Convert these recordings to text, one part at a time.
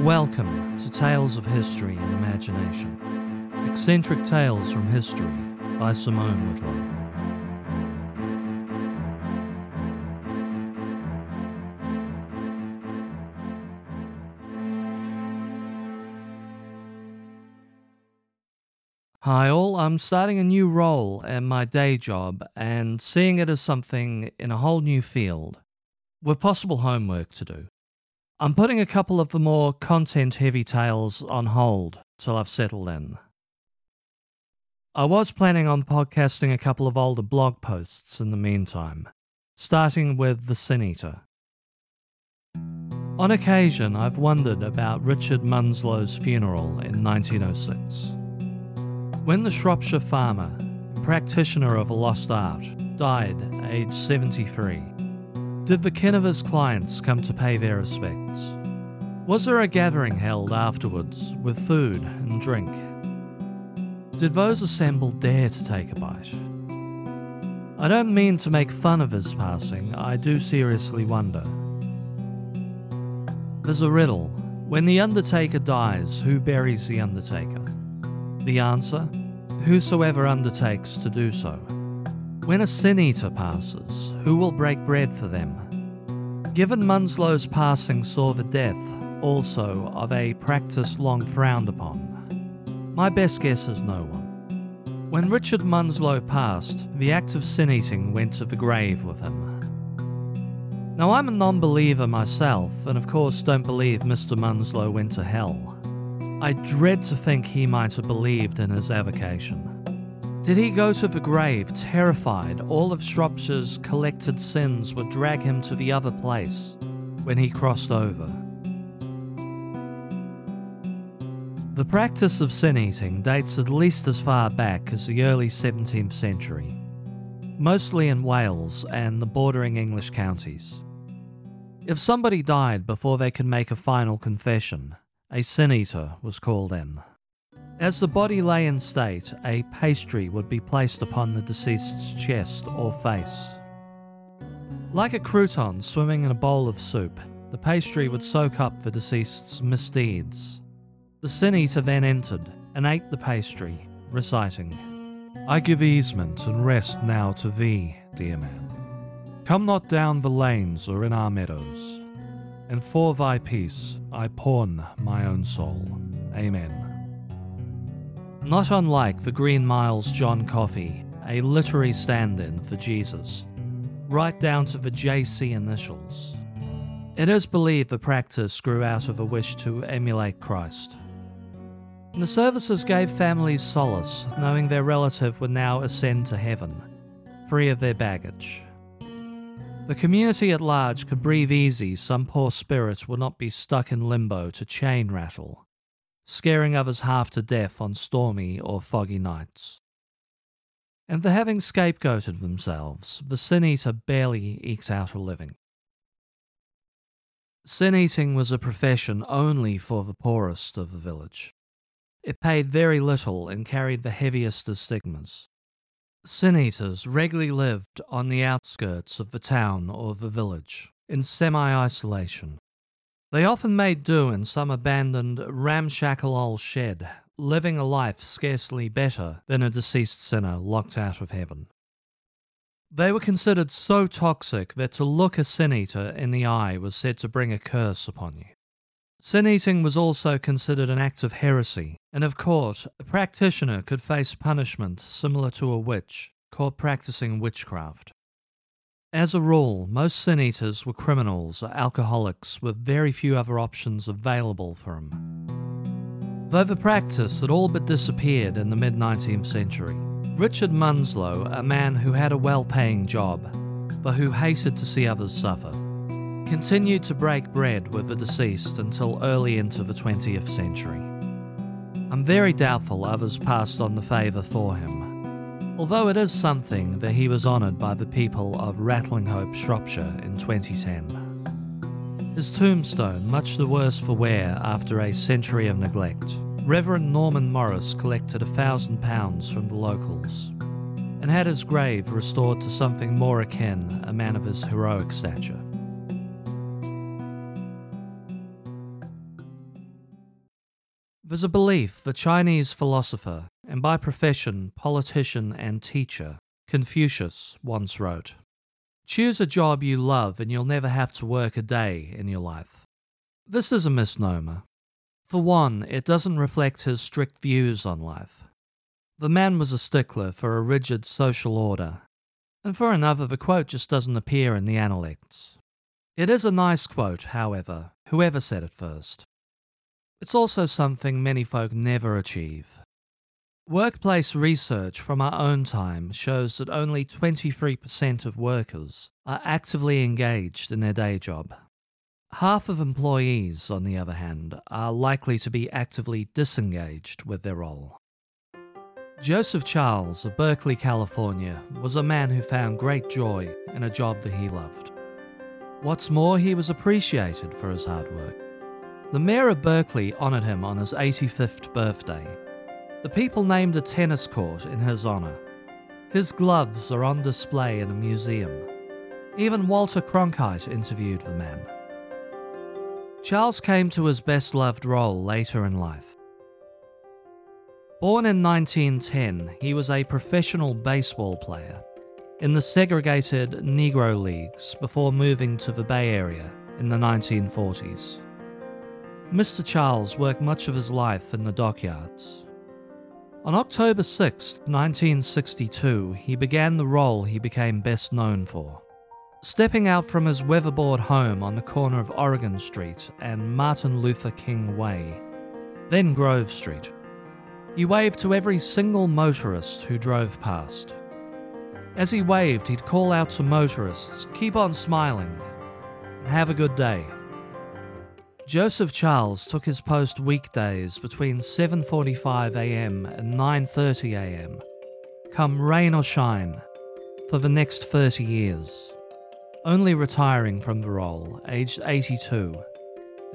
Welcome to Tales of History and Imagination. Eccentric Tales from History by Simone Whitlow. Hi, all. I'm starting a new role at my day job and seeing it as something in a whole new field with possible homework to do. I'm putting a couple of the more content heavy tales on hold till I've settled in. I was planning on podcasting a couple of older blog posts in the meantime, starting with The Sin Eater. On occasion, I've wondered about Richard Munslow's funeral in 1906. When the Shropshire farmer, practitioner of a lost art, died aged 73, did the his clients come to pay their respects? Was there a gathering held afterwards with food and drink? Did those assembled dare to take a bite? I don't mean to make fun of his passing, I do seriously wonder. There's a riddle. When the undertaker dies, who buries the undertaker? The answer? Whosoever undertakes to do so. When a sin eater passes, who will break bread for them? Given Munslow's passing saw the death, also, of a practice long frowned upon, my best guess is no one. When Richard Munslow passed, the act of sin eating went to the grave with him. Now, I'm a non believer myself, and of course don't believe Mr. Munslow went to hell. I dread to think he might have believed in his avocation. Did he go to the grave terrified all of Shropshire's collected sins would drag him to the other place when he crossed over? The practice of sin eating dates at least as far back as the early 17th century, mostly in Wales and the bordering English counties. If somebody died before they could make a final confession, a sin eater was called in. As the body lay in state, a pastry would be placed upon the deceased's chest or face. Like a crouton swimming in a bowl of soup, the pastry would soak up the deceased's misdeeds. The sin eater then entered and ate the pastry, reciting, I give easement and rest now to thee, dear man. Come not down the lanes or in our meadows, and for thy peace I pawn my own soul. Amen. Not unlike the Green Miles John Coffey, a literary stand in for Jesus, right down to the JC initials. It is believed the practice grew out of a wish to emulate Christ. The services gave families solace, knowing their relative would now ascend to heaven, free of their baggage. The community at large could breathe easy some poor spirit would not be stuck in limbo to chain rattle scaring others half to death on stormy or foggy nights. And the having scapegoated themselves, the sin eater barely ekes out a living. Sin eating was a profession only for the poorest of the village. It paid very little and carried the heaviest of stigmas. Sin eaters regularly lived on the outskirts of the town or the village, in semi isolation, they often made do in some abandoned, ramshackle old shed, living a life scarcely better than a deceased sinner locked out of heaven. They were considered so toxic that to look a sin eater in the eye was said to bring a curse upon you. Sin eating was also considered an act of heresy, and of course, a practitioner could face punishment similar to a witch, caught practicing witchcraft. As a rule, most sin eaters were criminals or alcoholics with very few other options available for them. Though the practice had all but disappeared in the mid 19th century, Richard Munslow, a man who had a well paying job, but who hated to see others suffer, continued to break bread with the deceased until early into the 20th century. I'm very doubtful others passed on the favour for him although it is something that he was honoured by the people of Ratlinghope, Shropshire in 2010. His tombstone, much the worse for wear after a century of neglect, Reverend Norman Morris collected a thousand pounds from the locals and had his grave restored to something more akin a man of his heroic stature. There's a belief the Chinese philosopher, and by profession politician and teacher, Confucius once wrote Choose a job you love and you'll never have to work a day in your life. This is a misnomer. For one, it doesn't reflect his strict views on life. The man was a stickler for a rigid social order, and for another, the quote just doesn't appear in the Analects. It is a nice quote, however, whoever said it first. It's also something many folk never achieve. Workplace research from our own time shows that only 23% of workers are actively engaged in their day job. Half of employees, on the other hand, are likely to be actively disengaged with their role. Joseph Charles of Berkeley, California, was a man who found great joy in a job that he loved. What's more, he was appreciated for his hard work. The mayor of Berkeley honoured him on his 85th birthday. The people named a tennis court in his honour. His gloves are on display in a museum. Even Walter Cronkite interviewed the man. Charles came to his best loved role later in life. Born in 1910, he was a professional baseball player in the segregated Negro Leagues before moving to the Bay Area in the 1940s. Mr. Charles worked much of his life in the dockyards. On October 6, 1962, he began the role he became best known for. Stepping out from his weatherboard home on the corner of Oregon Street and Martin Luther King Way, then Grove Street, he waved to every single motorist who drove past. As he waved, he'd call out to motorists, keep on smiling, have a good day. Joseph Charles took his post weekdays between 7:45 a.m. and 9:30 a.m. Come rain or shine for the next 30 years, only retiring from the role aged 82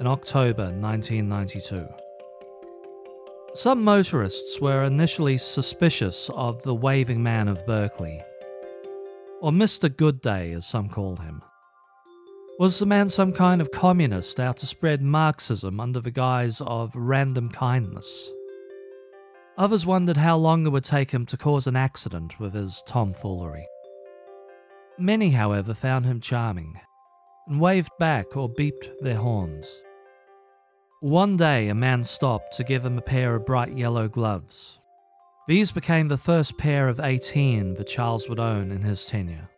in October 1992. Some motorists were initially suspicious of the waving man of Berkeley, or Mr. Goodday as some called him. Was the man some kind of communist out to spread Marxism under the guise of random kindness? Others wondered how long it would take him to cause an accident with his tomfoolery. Many, however, found him charming and waved back or beeped their horns. One day, a man stopped to give him a pair of bright yellow gloves. These became the first pair of 18 that Charles would own in his tenure.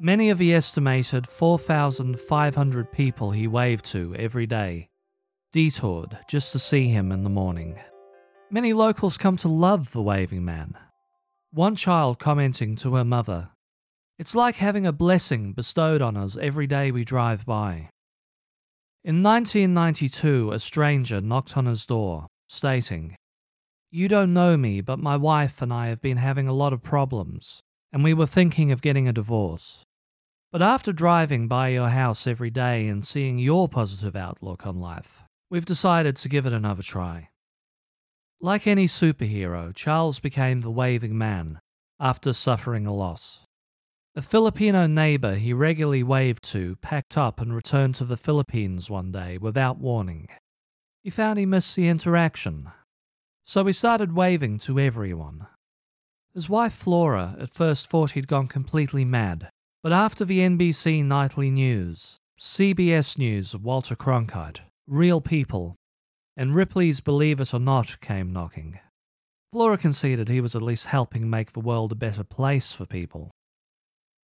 Many of the estimated 4,500 people he waved to every day detoured just to see him in the morning. Many locals come to love the waving man. One child commenting to her mother, It's like having a blessing bestowed on us every day we drive by. In 1992, a stranger knocked on his door, stating, You don't know me, but my wife and I have been having a lot of problems and we were thinking of getting a divorce. But after driving by your house every day and seeing your positive outlook on life, we've decided to give it another try. Like any superhero, Charles became the waving man after suffering a loss. A Filipino neighbor he regularly waved to packed up and returned to the Philippines one day without warning. He found he missed the interaction, so he started waving to everyone, his wife Flora at first thought he'd gone completely mad, but after the NBC Nightly News, CBS News of Walter Cronkite, Real People, and Ripley's Believe It or Not came knocking, Flora conceded he was at least helping make the world a better place for people.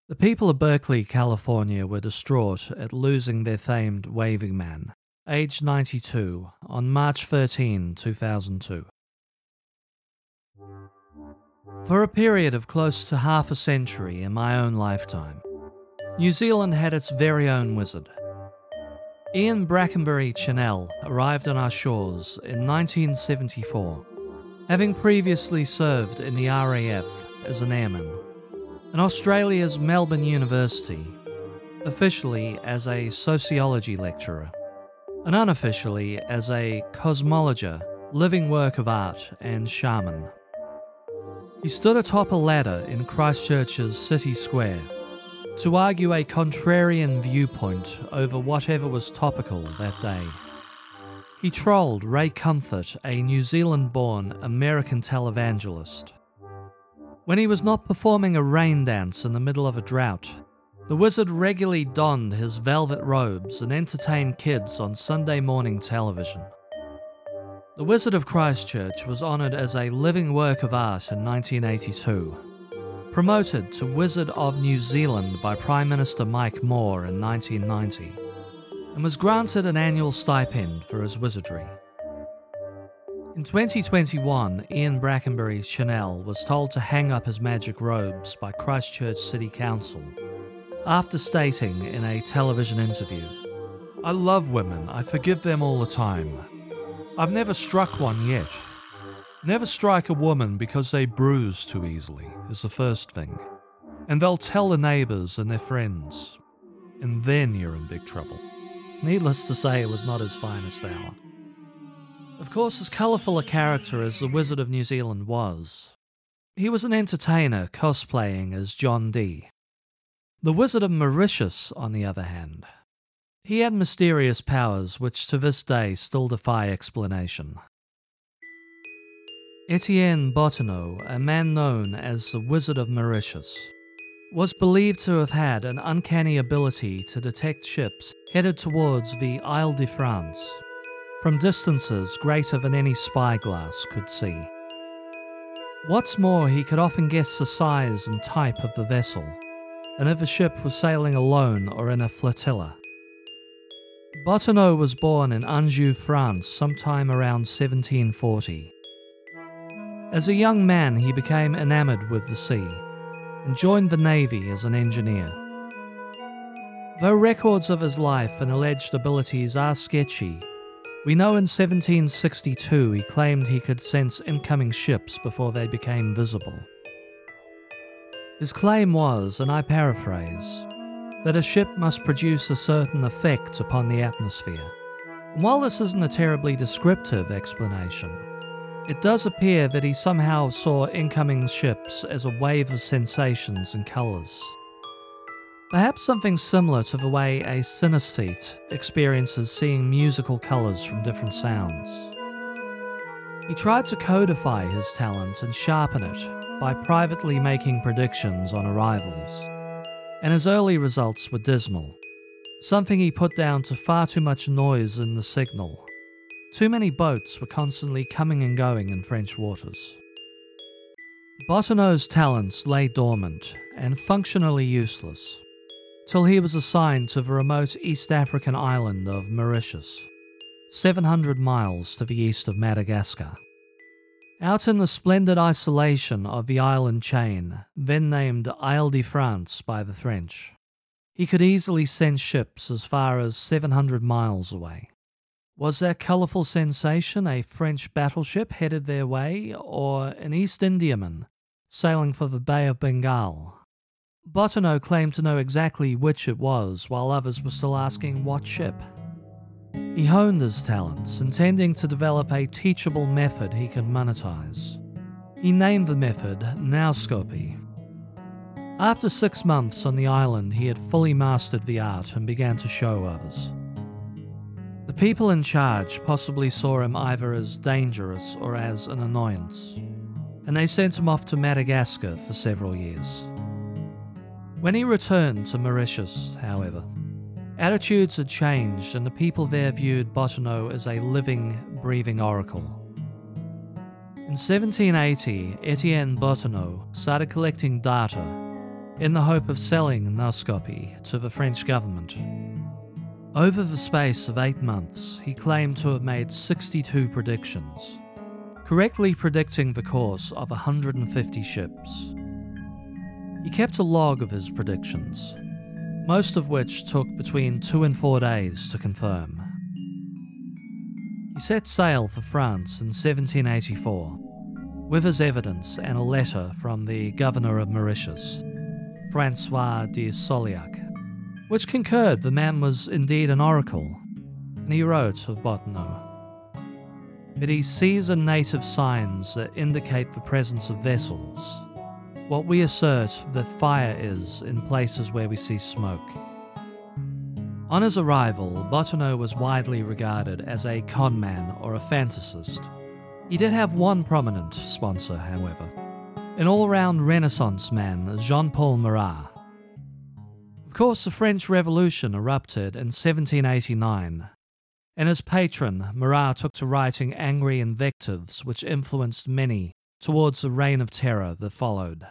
The people of Berkeley, California were distraught at losing their famed waving man, aged 92, on March 13, 2002. For a period of close to half a century in my own lifetime, New Zealand had its very own wizard. Ian Brackenbury Channell arrived on our shores in 1974, having previously served in the RAF as an airman, in Australia's Melbourne University, officially as a sociology lecturer, and unofficially as a cosmologer, living work of art, and shaman. He stood atop a ladder in Christchurch's city square to argue a contrarian viewpoint over whatever was topical that day. He trolled Ray Comfort, a New Zealand born American televangelist. When he was not performing a rain dance in the middle of a drought, the wizard regularly donned his velvet robes and entertained kids on Sunday morning television. The Wizard of Christchurch was honoured as a living work of art in 1982, promoted to Wizard of New Zealand by Prime Minister Mike Moore in 1990, and was granted an annual stipend for his wizardry. In 2021, Ian Brackenbury Channell was told to hang up his magic robes by Christchurch City Council after stating in a television interview, I love women, I forgive them all the time. I've never struck one yet. Never strike a woman because they bruise too easily, is the first thing. And they'll tell the neighbours and their friends. And then you're in big trouble. Needless to say, it was not his finest hour. Of course, as colourful a character as the Wizard of New Zealand was, he was an entertainer cosplaying as John Dee. The Wizard of Mauritius, on the other hand, he had mysterious powers which to this day still defy explanation. Etienne Bottineau, a man known as the Wizard of Mauritius, was believed to have had an uncanny ability to detect ships headed towards the Isle de France from distances greater than any spyglass could see. What's more, he could often guess the size and type of the vessel, and if a ship was sailing alone or in a flotilla. Bottineau was born in Anjou, France, sometime around 1740. As a young man, he became enamored with the sea and joined the Navy as an engineer. Though records of his life and alleged abilities are sketchy, we know in 1762 he claimed he could sense incoming ships before they became visible. His claim was, and I paraphrase, that a ship must produce a certain effect upon the atmosphere. And while this isn't a terribly descriptive explanation, it does appear that he somehow saw incoming ships as a wave of sensations and colours. Perhaps something similar to the way a synesthete experiences seeing musical colours from different sounds. He tried to codify his talent and sharpen it by privately making predictions on arrivals and his early results were dismal, something he put down to far too much noise in the signal. Too many boats were constantly coming and going in French waters. Bottineau's talents lay dormant and functionally useless, till he was assigned to the remote East African island of Mauritius, 700 miles to the east of Madagascar. Out in the splendid isolation of the island chain, then named Isle de France by the French, he could easily send ships as far as 700 miles away. Was that colourful sensation a French battleship headed their way, or an East Indiaman sailing for the Bay of Bengal? Bottineau claimed to know exactly which it was, while others were still asking what ship. He honed his talents, intending to develop a teachable method he could monetize. He named the method Nauscopy. After six months on the island, he had fully mastered the art and began to show others. The people in charge possibly saw him either as dangerous or as an annoyance, and they sent him off to Madagascar for several years. When he returned to Mauritius, however, Attitudes had changed, and the people there viewed Bottineau as a living, breathing oracle. In 1780, Etienne Bottineau started collecting data in the hope of selling Nauscopy to the French government. Over the space of eight months, he claimed to have made 62 predictions, correctly predicting the course of 150 ships. He kept a log of his predictions, most of which took between two and four days to confirm. He set sail for France in 1784 with his evidence and a letter from the governor of Mauritius, Francois de Souillac, which concurred the man was indeed an oracle, and he wrote of Bottineau. But he sees in native signs that indicate the presence of vessels what we assert that fire is in places where we see smoke. On his arrival, Bottineau was widely regarded as a conman or a fantasist. He did have one prominent sponsor, however an all round Renaissance man, Jean Paul Marat. Of course, the French Revolution erupted in 1789, and as patron, Marat took to writing angry invectives which influenced many towards the reign of terror that followed.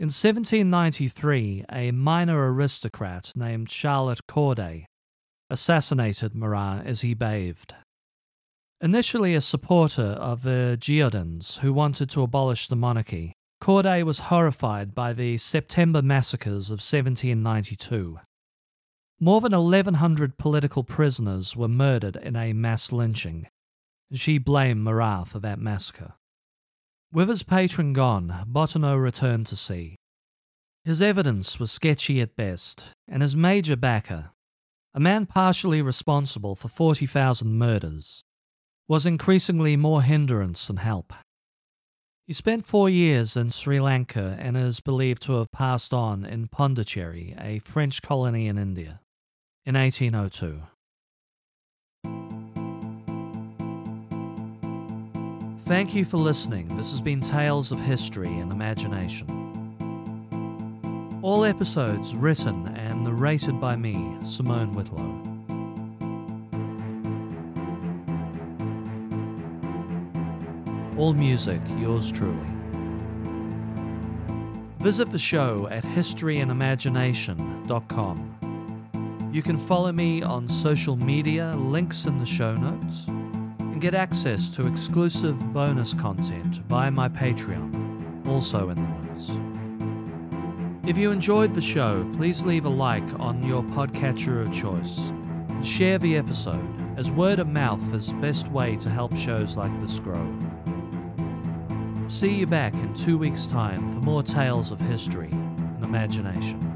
In 1793, a minor aristocrat named Charlotte Corday assassinated Marat as he bathed. Initially a supporter of the Girondins who wanted to abolish the monarchy, Corday was horrified by the September massacres of 1792. More than 1,100 political prisoners were murdered in a mass lynching. She blamed Marat for that massacre. With his patron gone, Bottineau returned to sea. His evidence was sketchy at best, and his major backer, a man partially responsible for 40,000 murders, was increasingly more hindrance than help. He spent four years in Sri Lanka and is believed to have passed on in Pondicherry, a French colony in India, in 1802. Thank you for listening. This has been Tales of History and Imagination. All episodes written and narrated by me, Simone Whitlow. All music, yours truly. Visit the show at historyandimagination.com. You can follow me on social media, links in the show notes get access to exclusive bonus content via my Patreon, also in the notes. If you enjoyed the show, please leave a like on your podcatcher of choice and share the episode, as word of mouth is the best way to help shows like this grow. See you back in two weeks' time for more tales of history and imagination.